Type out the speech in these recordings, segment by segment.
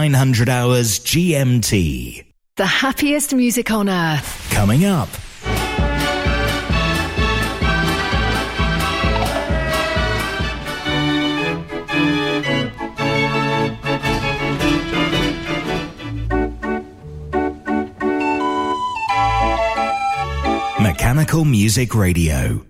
It's 0900 hours GMT. The happiest music on earth. Coming up. Mechanical Music Radio.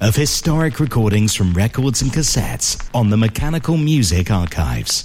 of historic recordings from records and cassettes on the Mechanical Music Archives.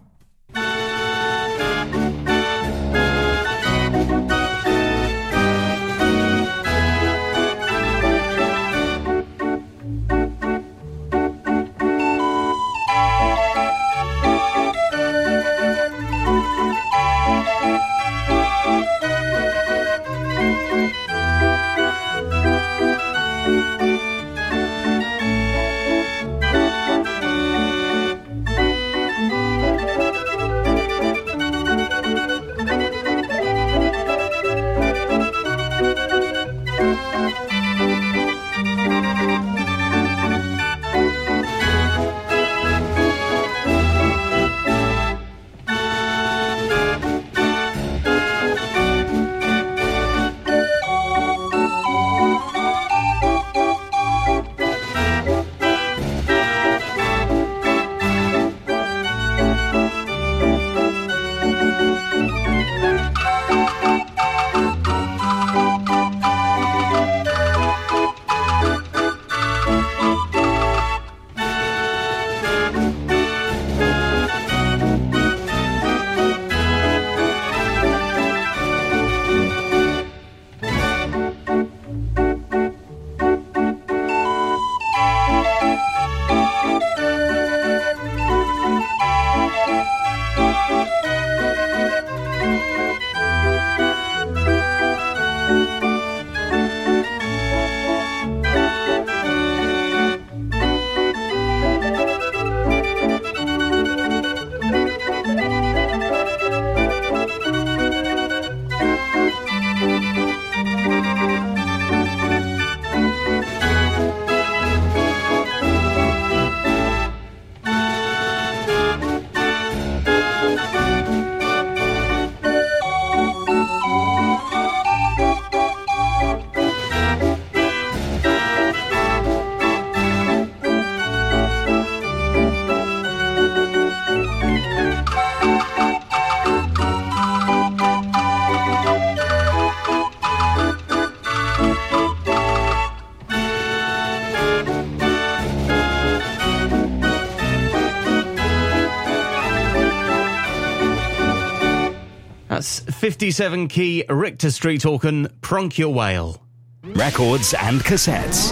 57 key Richter Street Organ Pronkjuweel. Records and cassettes.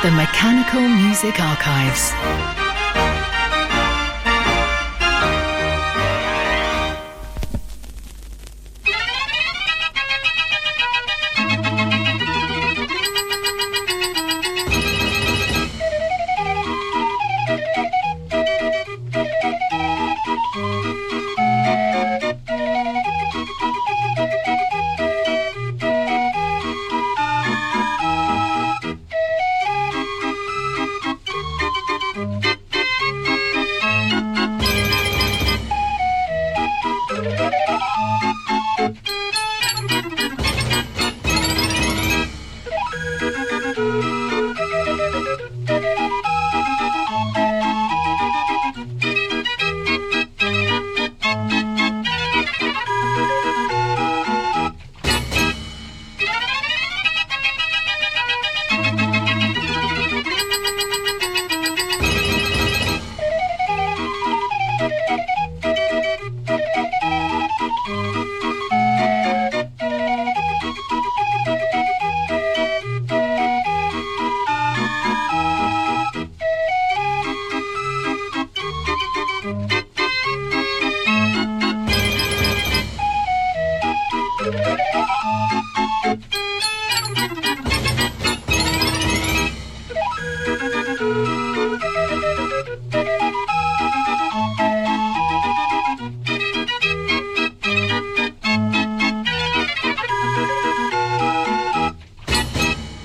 The Mechanical Music Archives.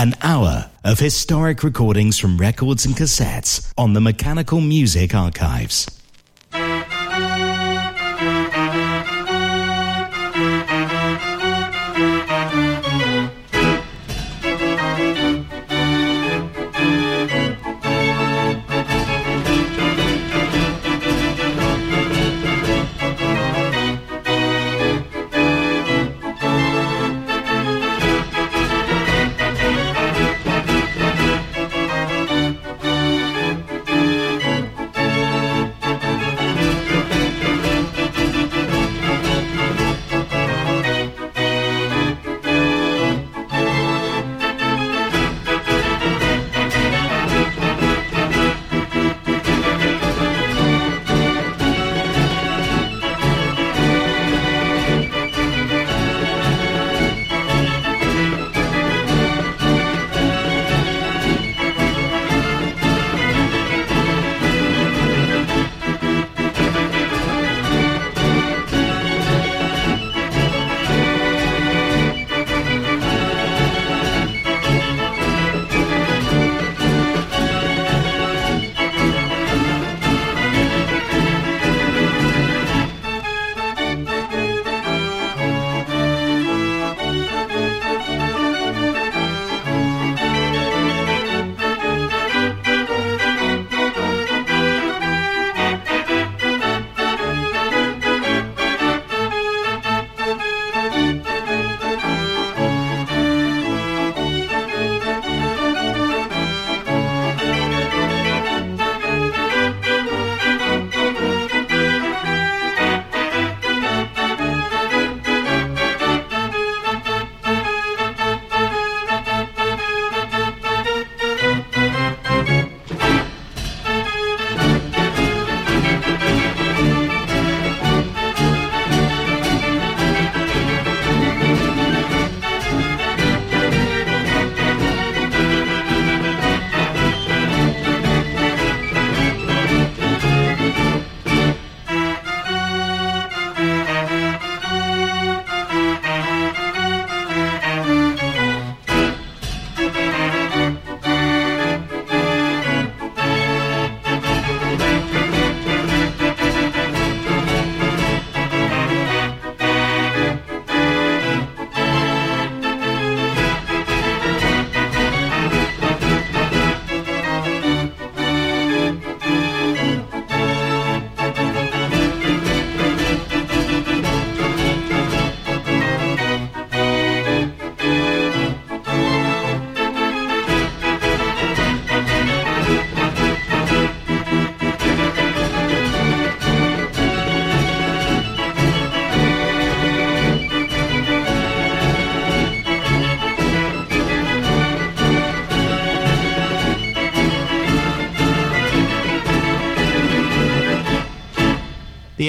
An hour of historic recordings from records and cassettes on the Mechanical Music Archives.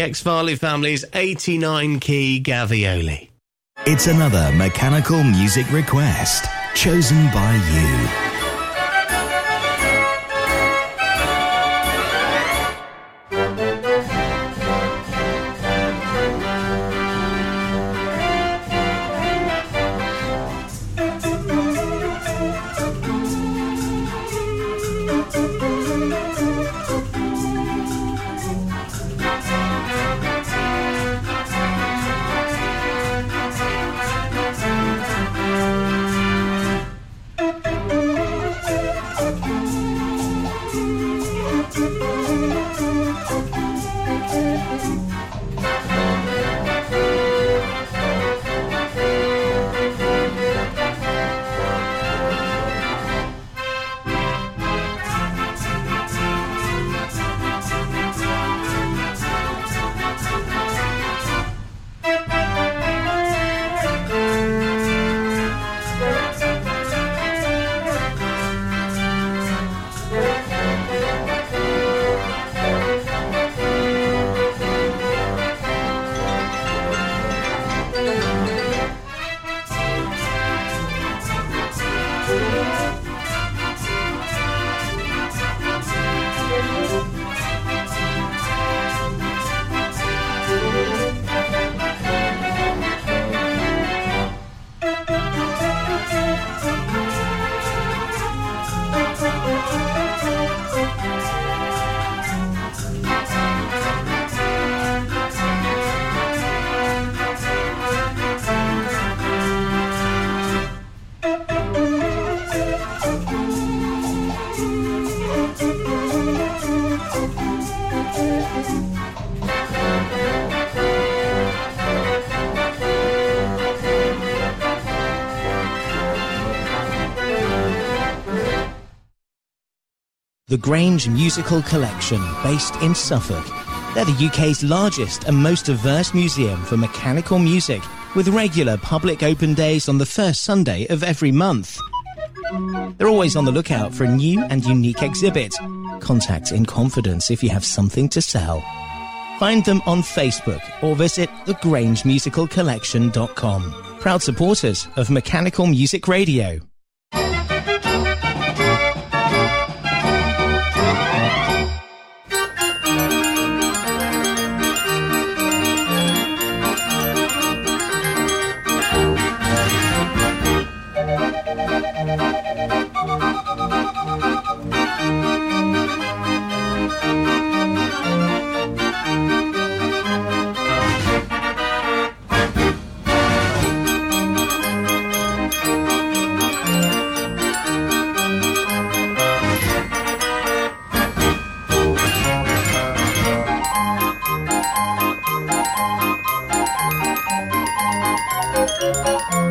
Ex Farley family's 89 key Gavioli. It's another mechanical music request chosen by you. The Grange Musical Collection, based in Suffolk. They're the UK's largest and most diverse museum for mechanical music, with regular public open days on the first Sunday of every month. They're always on the lookout for a new and unique exhibit. Contact in confidence if you have something to sell. Find them on Facebook or visit thegrangemusicalcollection.com. Proud supporters of Mechanical Music Radio. Música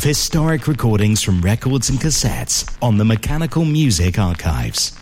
Of historic recordings from records and cassettes on the Mechanical Music Archives.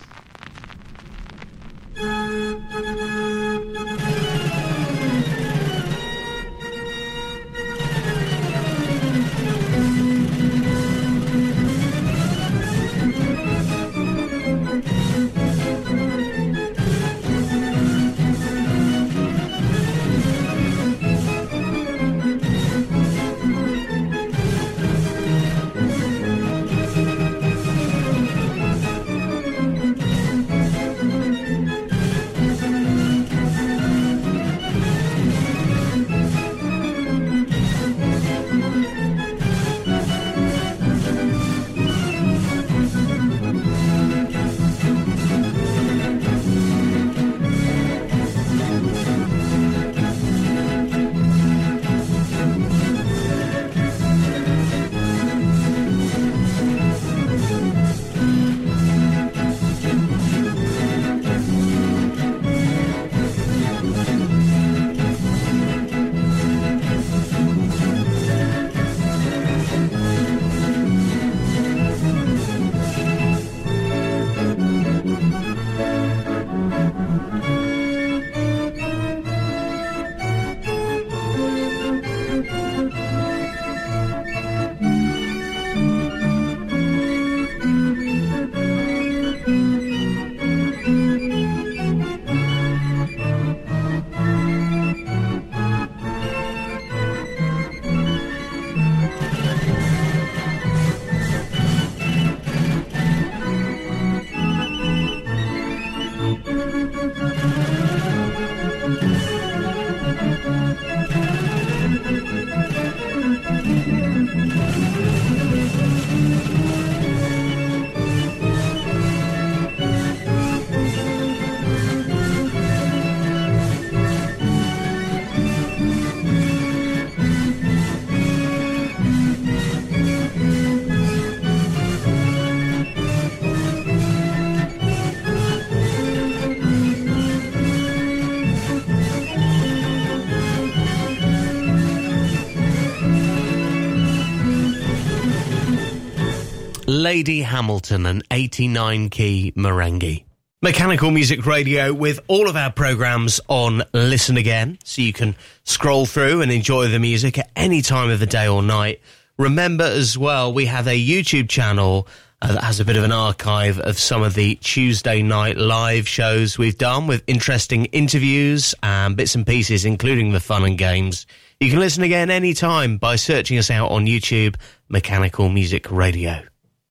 Lady Hamilton, an 89 key Marenghi. Mechanical Music Radio with all of our programs on Listen Again, so you can scroll through and enjoy the music at any time of the day or night. Remember as well, we have a YouTube channel uh, that has a bit of an archive of some of the Tuesday night live shows we've done with interesting interviews and bits and pieces, including the fun and games. You can listen again anytime by searching us out on YouTube, Mechanical Music Radio.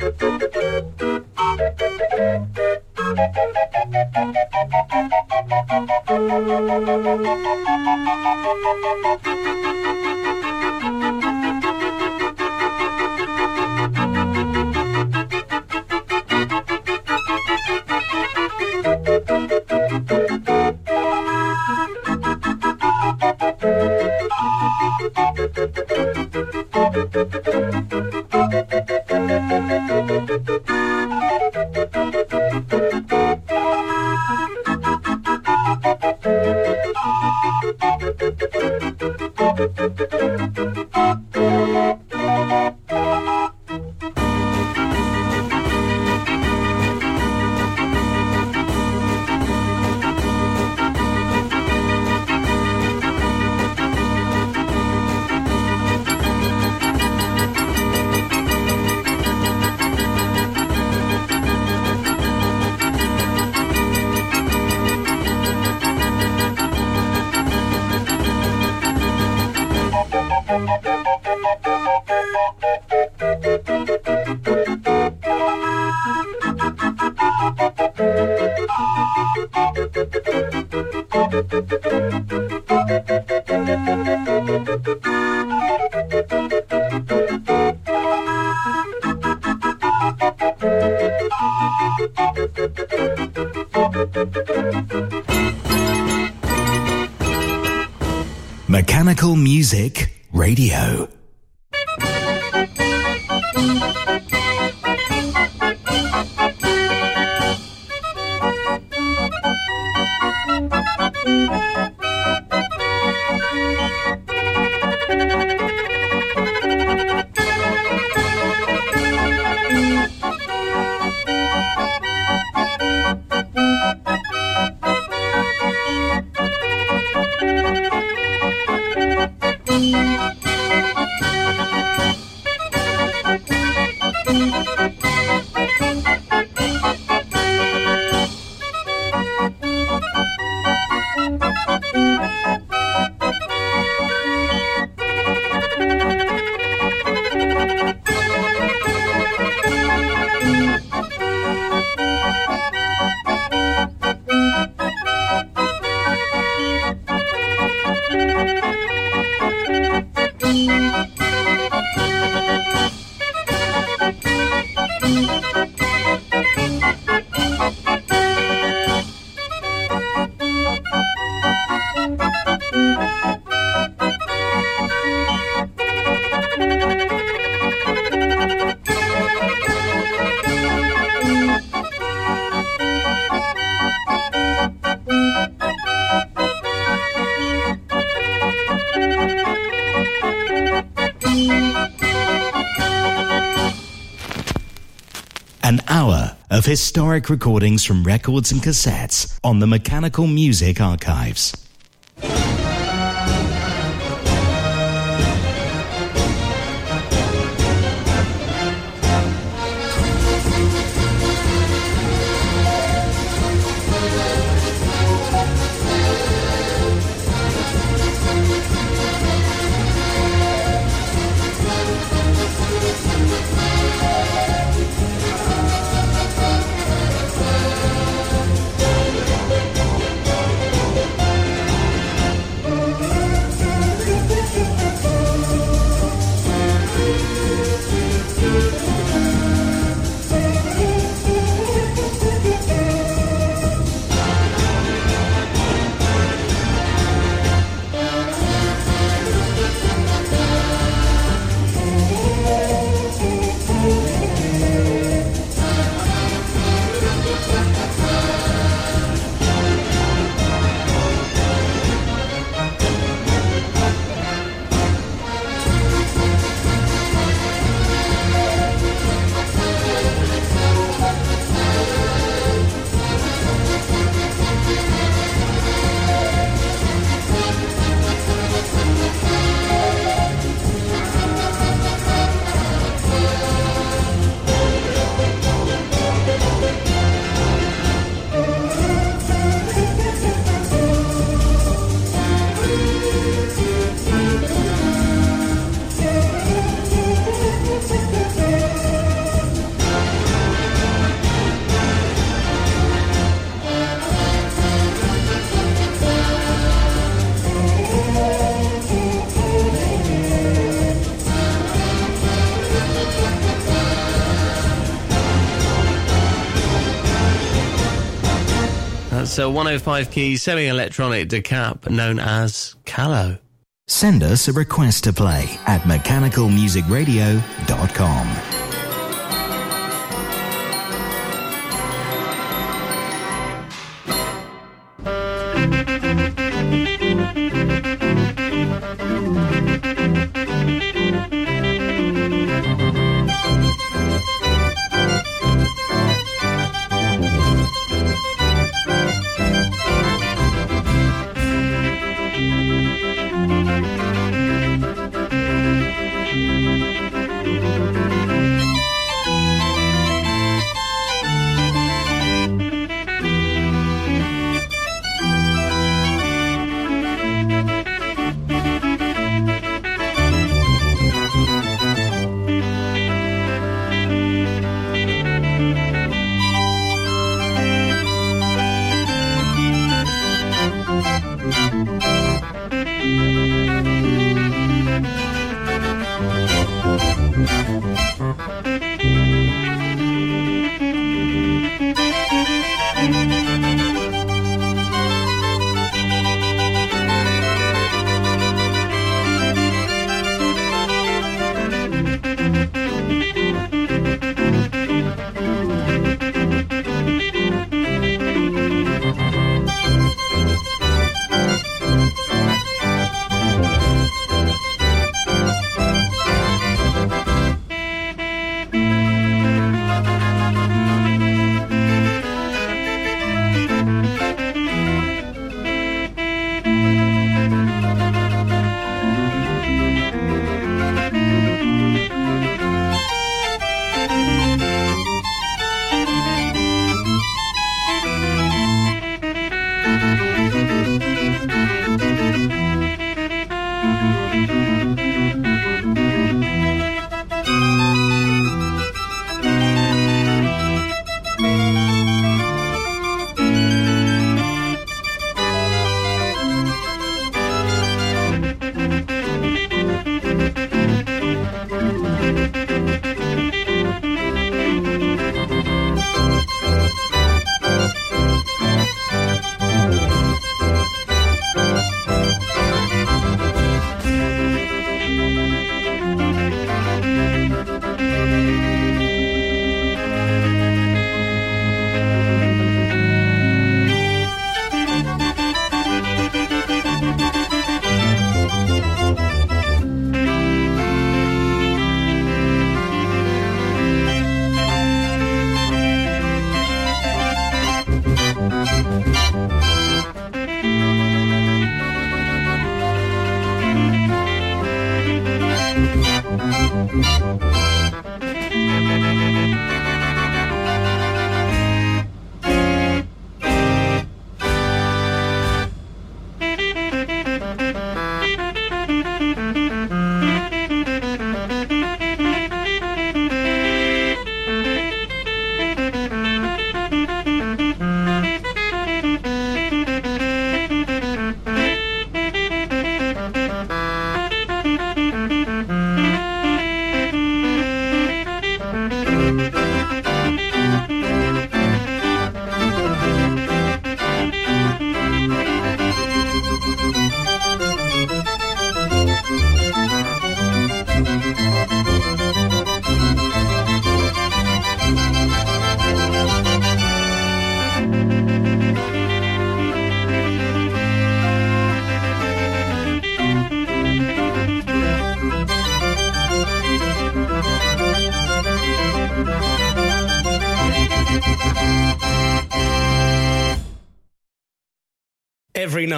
Mechanical of historic recordings from records and cassettes on the Mechanical Music Archives. That's a 105 key semi electronic Decap known as Callow. Send us a request to play at mechanicalmusicradio.com.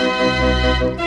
Mechanical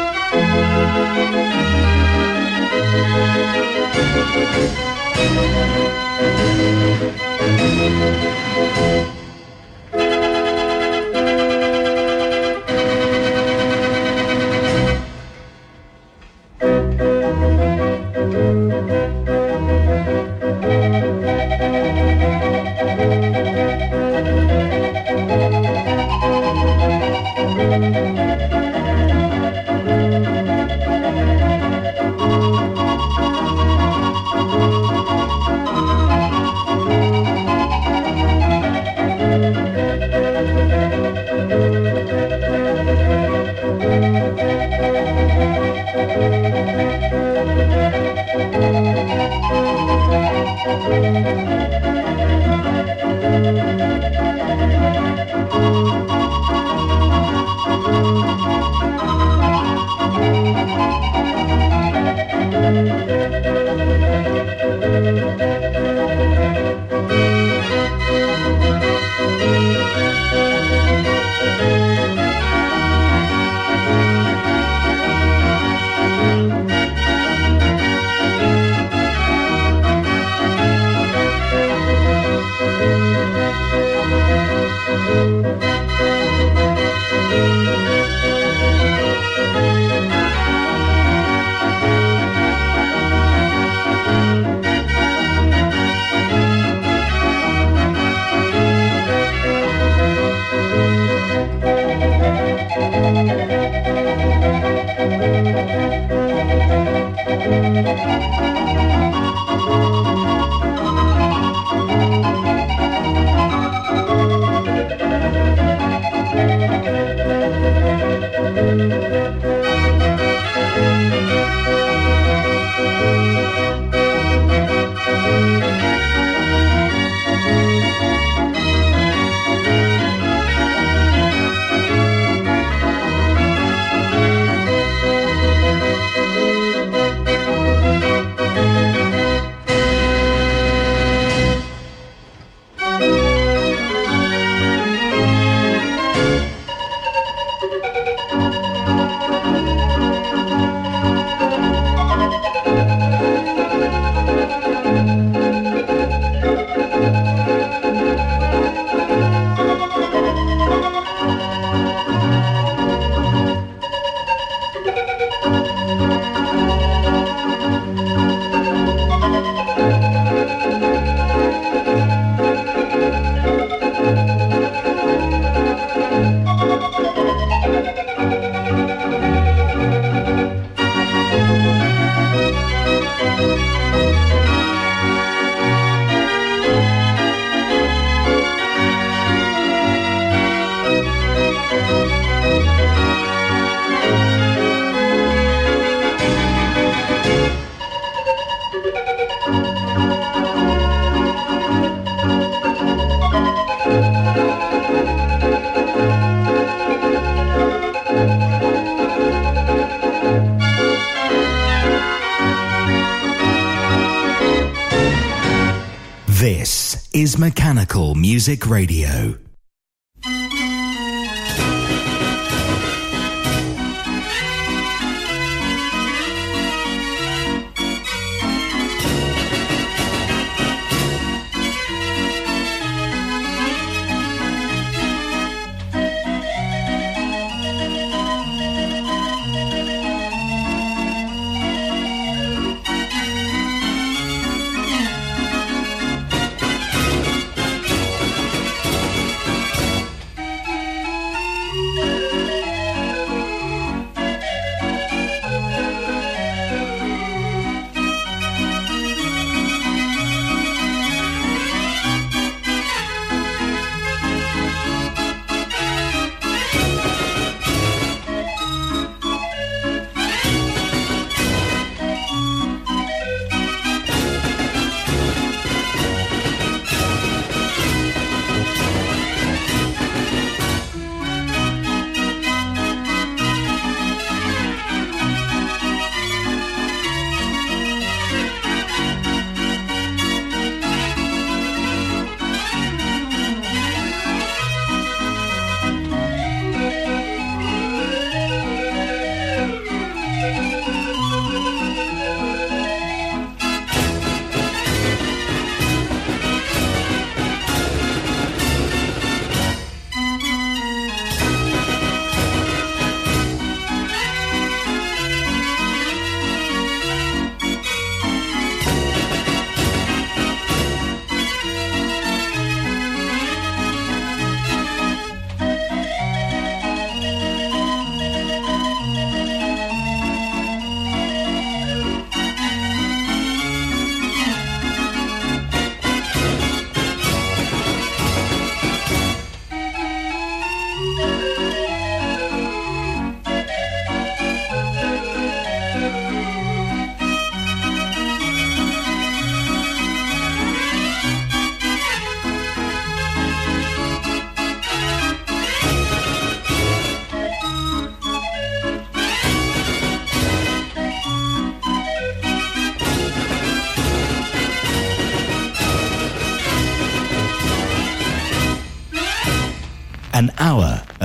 Music Radio.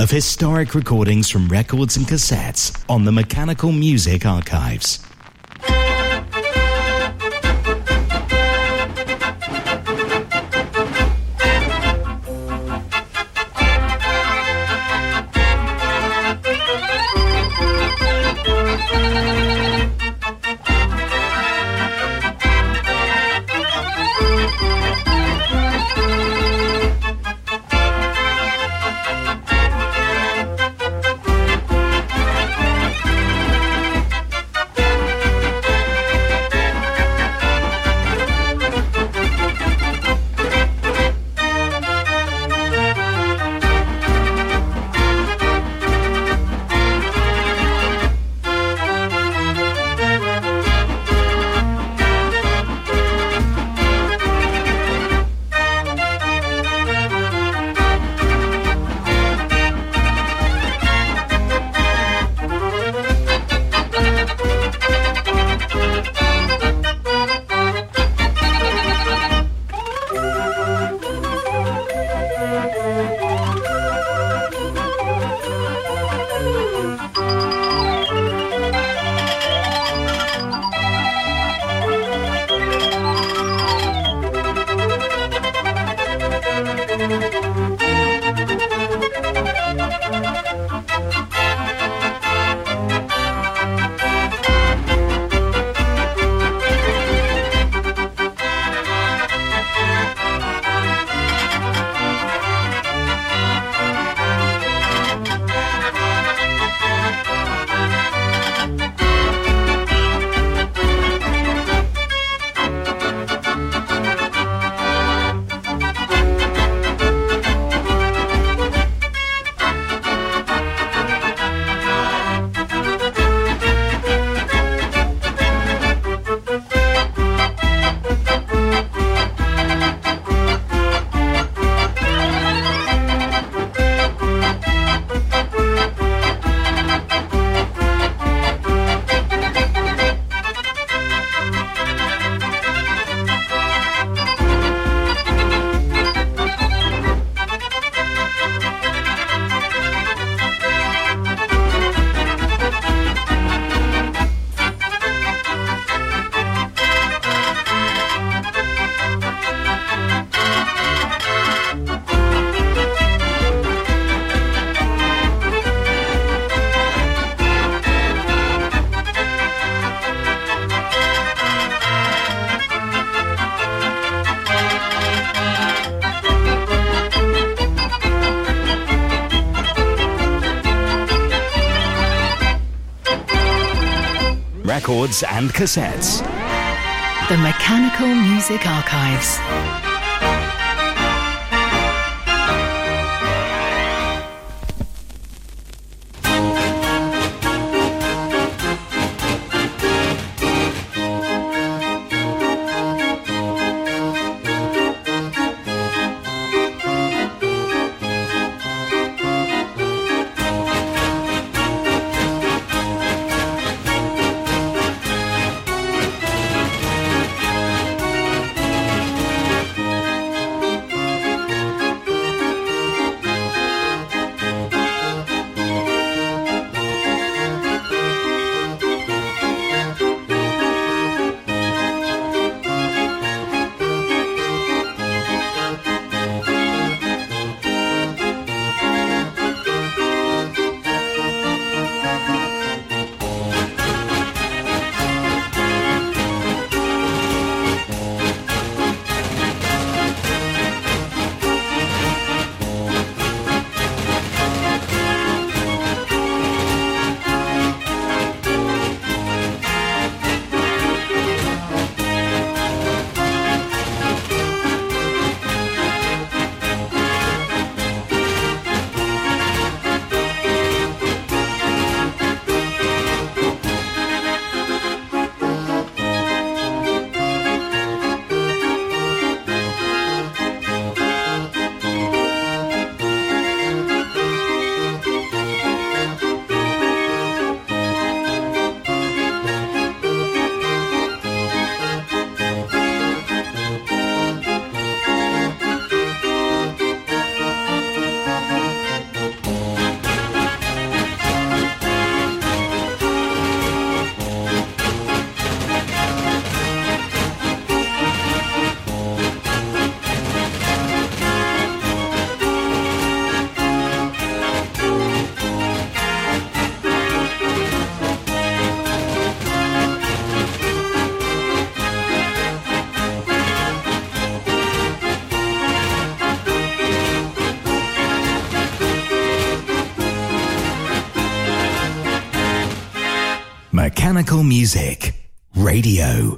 Of historic recordings from records and cassettes on the Mechanical Music Archives. And cassettes. The Mechanical Music Archives. Music Radio.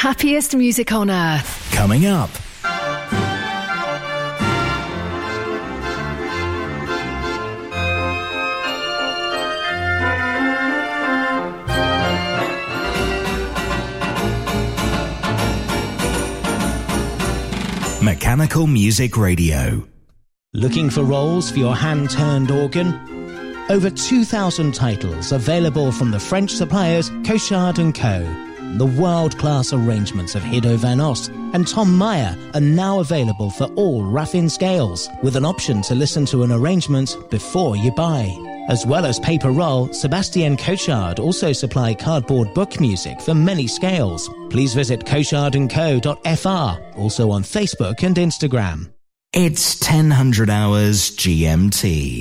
happiest music on earth. Coming up. Mechanical Music Radio. Looking for rolls for your hand-turned organ? Over 2,000 titles available from the French suppliers Cochard & Co. The world-class arrangements of Hido van Ost and Tom Meyer are now available for all Raffin scales, with an option to listen to an arrangement before you buy. As well as paper roll, Sebastian Cochard also supply cardboard book music for many scales. Please visit cochardandco.fr, also on Facebook and Instagram. It's 1000 hours GMT.